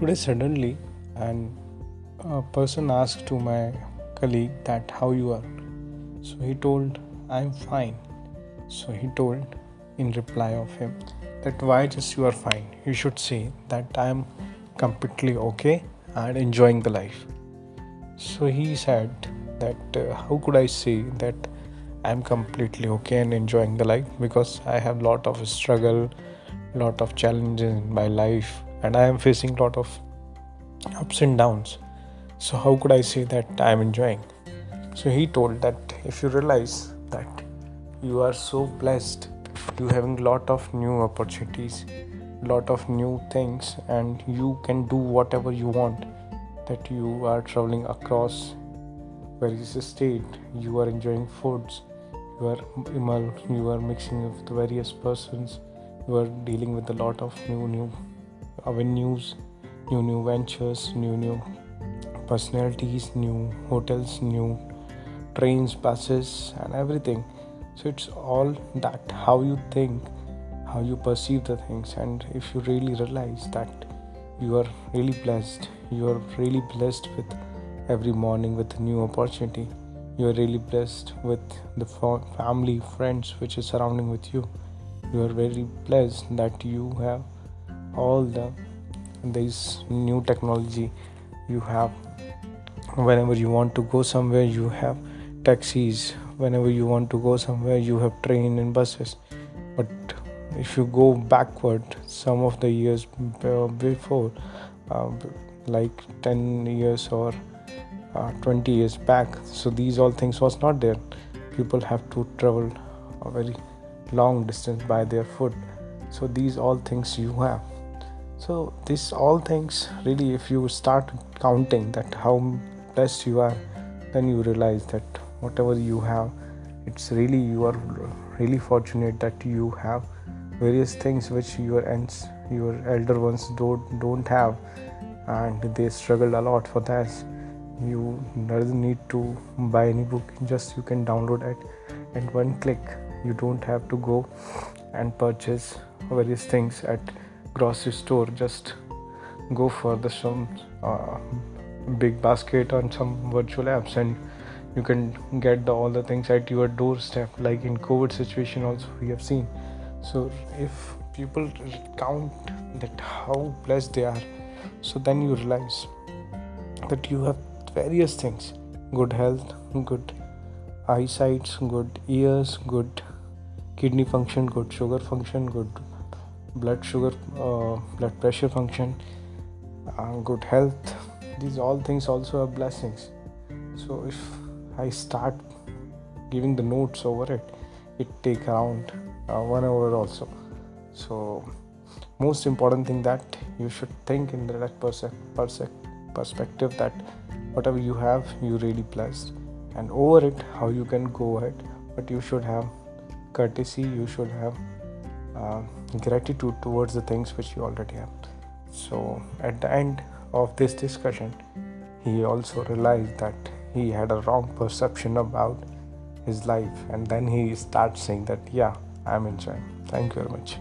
Today, suddenly, and a person asked to my colleague that how you are. So he told, I'm fine. So he told in reply of him that why just you are fine. You should say that I am completely okay and enjoying the life. So he said that uh, how could I say that I'm completely okay and enjoying the life because I have lot of struggle, lot of challenges in my life, and I am facing a lot of ups and downs. So how could I say that I'm enjoying? So he told that if you realize that you are so blessed, you having lot of new opportunities, lot of new things, and you can do whatever you want. That you are traveling across various state, you are enjoying foods, you are you are mixing with various persons you are dealing with a lot of new new avenues new new ventures new new personalities new hotels new trains buses and everything. So it's all that how you think how you perceive the things. And if you really realize that you are really blessed you are really blessed with every morning with a new opportunity you are really blessed with the family friends which is surrounding with you you are very blessed that you have all the this new technology you have. Whenever you want to go somewhere you have taxis. Whenever you want to go somewhere you have train and buses. But if you go backward some of the years before uh, like 10 years or uh, 20 years back so these all things was not there. People have to travel a very long distance by their foot. So these all things you have so these all things really if you start counting that how blessed you are then you realize that whatever you have it's really you are really fortunate that you have various things which your ends your elder ones don't don't have. And they struggled a lot for that. You doesn't need to buy any book just you can download it and one click. You don't have to go and purchase various things at grocery store just go for the some uh, BigBasket on some virtual apps and you can get the, all the things at your doorstep like in covid situation also we have seen. So if people count that how blessed they are so then you realize that you have various things. Good health good eyesight good ears good kidney function good sugar function good blood sugar uh, blood pressure function uh, good health these all things also are blessings. So if i start giving the notes over it it take around uh, one hour also. So most important thing that you should think in that pers- pers- perspective that whatever you have you really blessed. And over it how you can go ahead. But you should have courtesy you should have uh, gratitude towards the things which you already have. So, at the end of this discussion, he also realized that he had a wrong perception about his life, and then he starts saying that, Yeah, I'm enjoying. Thank you very much.